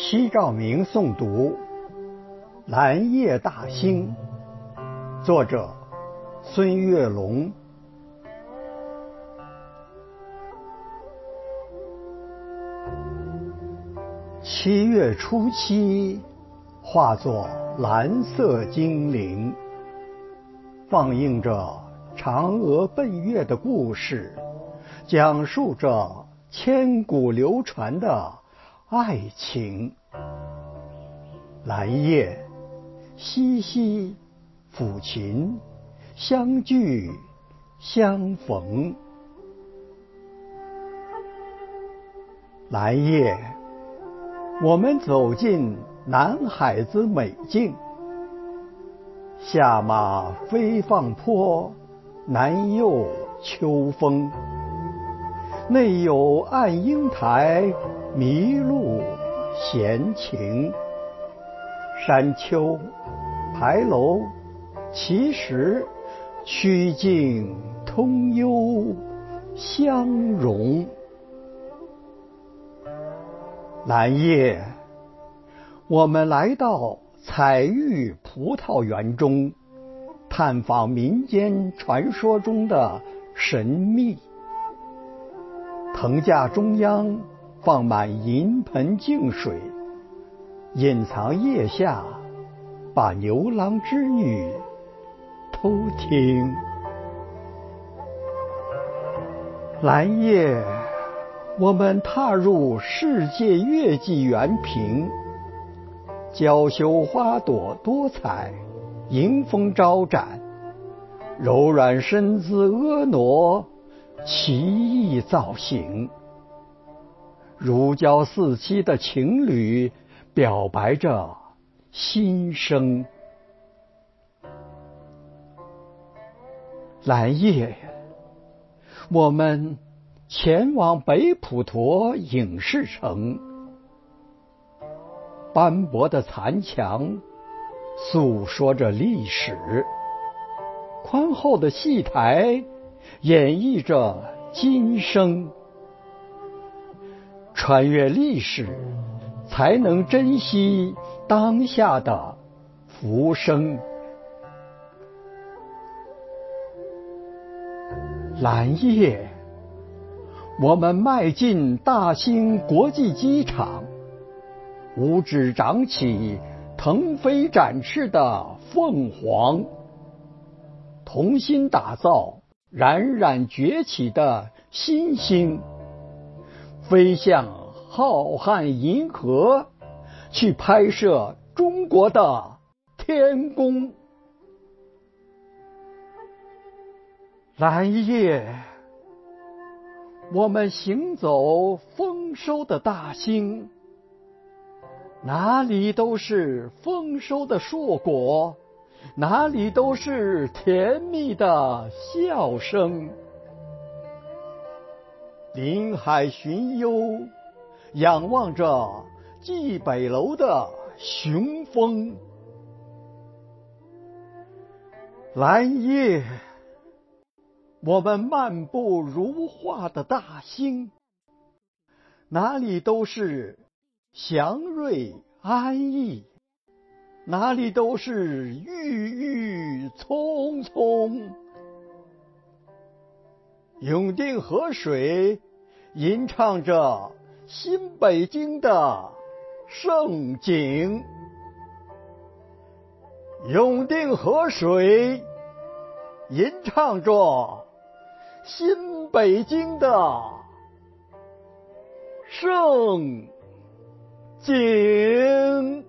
戚兆明诵读《蓝夜大兴》，作者孙月龙。七月初七，化作蓝色精灵，放映着嫦娥奔月的故事，讲述着千古流传的。爱情，来夜，西西，抚琴，相聚，相逢。来夜，我们走进南海之美境。下马飞放坡，南佑秋风。内有暗英台。麋鹿闲情，山丘、牌楼、奇石，曲径通幽相融。蓝夜，我们来到彩玉葡萄园中，探访民间传说中的神秘。藤架中央。放满银盆净水，隐藏腋下，把牛郎织女偷听。蓝夜，我们踏入世界月季园坪，娇羞花朵多彩，迎风招展，柔软身姿婀娜，奇异造型。如胶似漆的情侣表白着心声。蓝夜，我们前往北普陀影视城。斑驳的残墙诉说着历史，宽厚的戏台演绎着今生。穿越历史，才能珍惜当下的浮生。蓝夜，我们迈进大兴国际机场，五指长起腾飞展翅的凤凰，同心打造冉冉崛起的新星。飞向浩瀚银河，去拍摄中国的天宫。蓝夜，我们行走丰收的大兴，哪里都是丰收的硕果，哪里都是甜蜜的笑声。临海寻幽，仰望着蓟北楼的雄风。蓝夜，我们漫步如画的大兴，哪里都是祥瑞安逸，哪里都是郁郁葱葱。永定河水。吟唱着新北京的盛景，永定河水吟唱着新北京的盛景。